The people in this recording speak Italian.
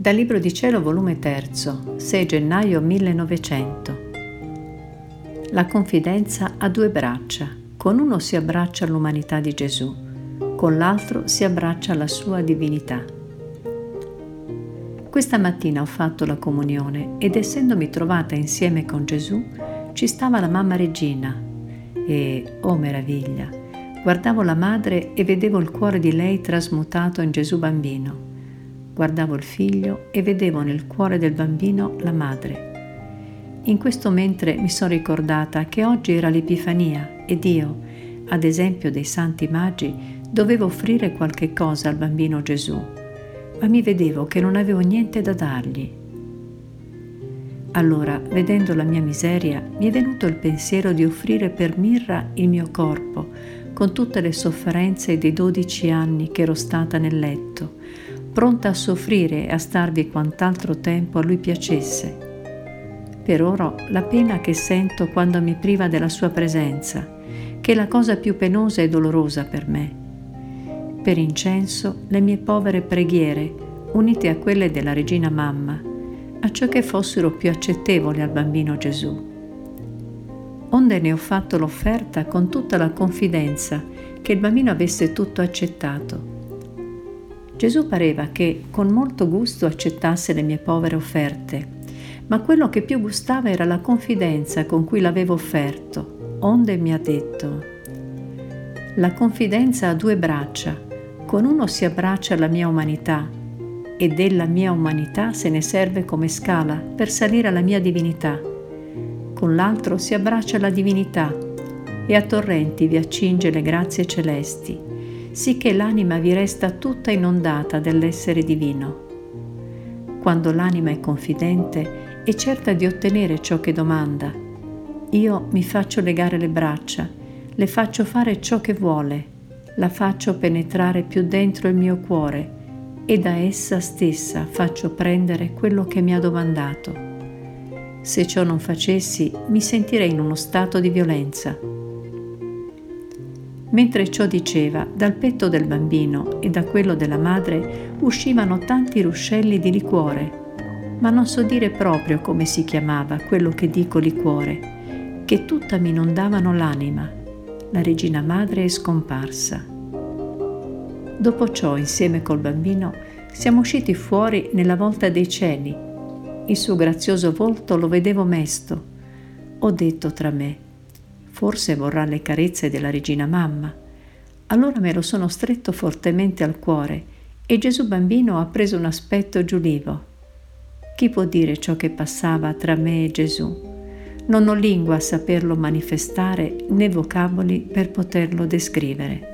Dal Libro di Cielo, volume 3, 6 gennaio 1900. La confidenza ha due braccia. Con uno si abbraccia l'umanità di Gesù, con l'altro si abbraccia la sua divinità. Questa mattina ho fatto la comunione ed essendomi trovata insieme con Gesù, ci stava la mamma Regina e, oh meraviglia, guardavo la madre e vedevo il cuore di lei trasmutato in Gesù bambino Guardavo il figlio e vedevo nel cuore del bambino la madre. In questo mentre mi sono ricordata che oggi era l'Epifania ed io, ad esempio dei santi magi, dovevo offrire qualche cosa al bambino Gesù, ma mi vedevo che non avevo niente da dargli. Allora, vedendo la mia miseria, mi è venuto il pensiero di offrire per mirra il mio corpo, con tutte le sofferenze dei dodici anni che ero stata nel letto, pronta a soffrire e a starvi quant'altro tempo a lui piacesse. Per ora la pena che sento quando mi priva della sua presenza, che è la cosa più penosa e dolorosa per me. Per incenso le mie povere preghiere, unite a quelle della regina mamma, a ciò che fossero più accettevoli al bambino Gesù. Onde ne ho fatto l'offerta con tutta la confidenza che il bambino avesse tutto accettato Gesù pareva che con molto gusto accettasse le mie povere offerte, ma quello che più gustava era la confidenza con cui l'avevo offerto, onde mi ha detto, la confidenza ha due braccia, con uno si abbraccia la mia umanità e della mia umanità se ne serve come scala per salire alla mia divinità, con l'altro si abbraccia la divinità e a torrenti vi accinge le grazie celesti sicché l'anima vi resta tutta inondata dell'essere divino. Quando l'anima è confidente e certa di ottenere ciò che domanda, io mi faccio legare le braccia, le faccio fare ciò che vuole, la faccio penetrare più dentro il mio cuore e da essa stessa faccio prendere quello che mi ha domandato. Se ciò non facessi, mi sentirei in uno stato di violenza Mentre ciò diceva, dal petto del bambino e da quello della madre uscivano tanti ruscelli di liquore, ma non so dire proprio come si chiamava quello che dico liquore, che tutta mi inondavano l'anima. La regina madre è scomparsa. Dopo ciò, insieme col bambino, siamo usciti fuori nella volta dei cieli. Il suo grazioso volto lo vedevo mesto. Ho detto tra me, Forse vorrà le carezze della regina mamma. Allora me lo sono stretto fortemente al cuore e Gesù bambino ha preso un aspetto giulivo. Chi può dire ciò che passava tra me e Gesù? Non ho lingua a saperlo manifestare né vocaboli per poterlo descrivere.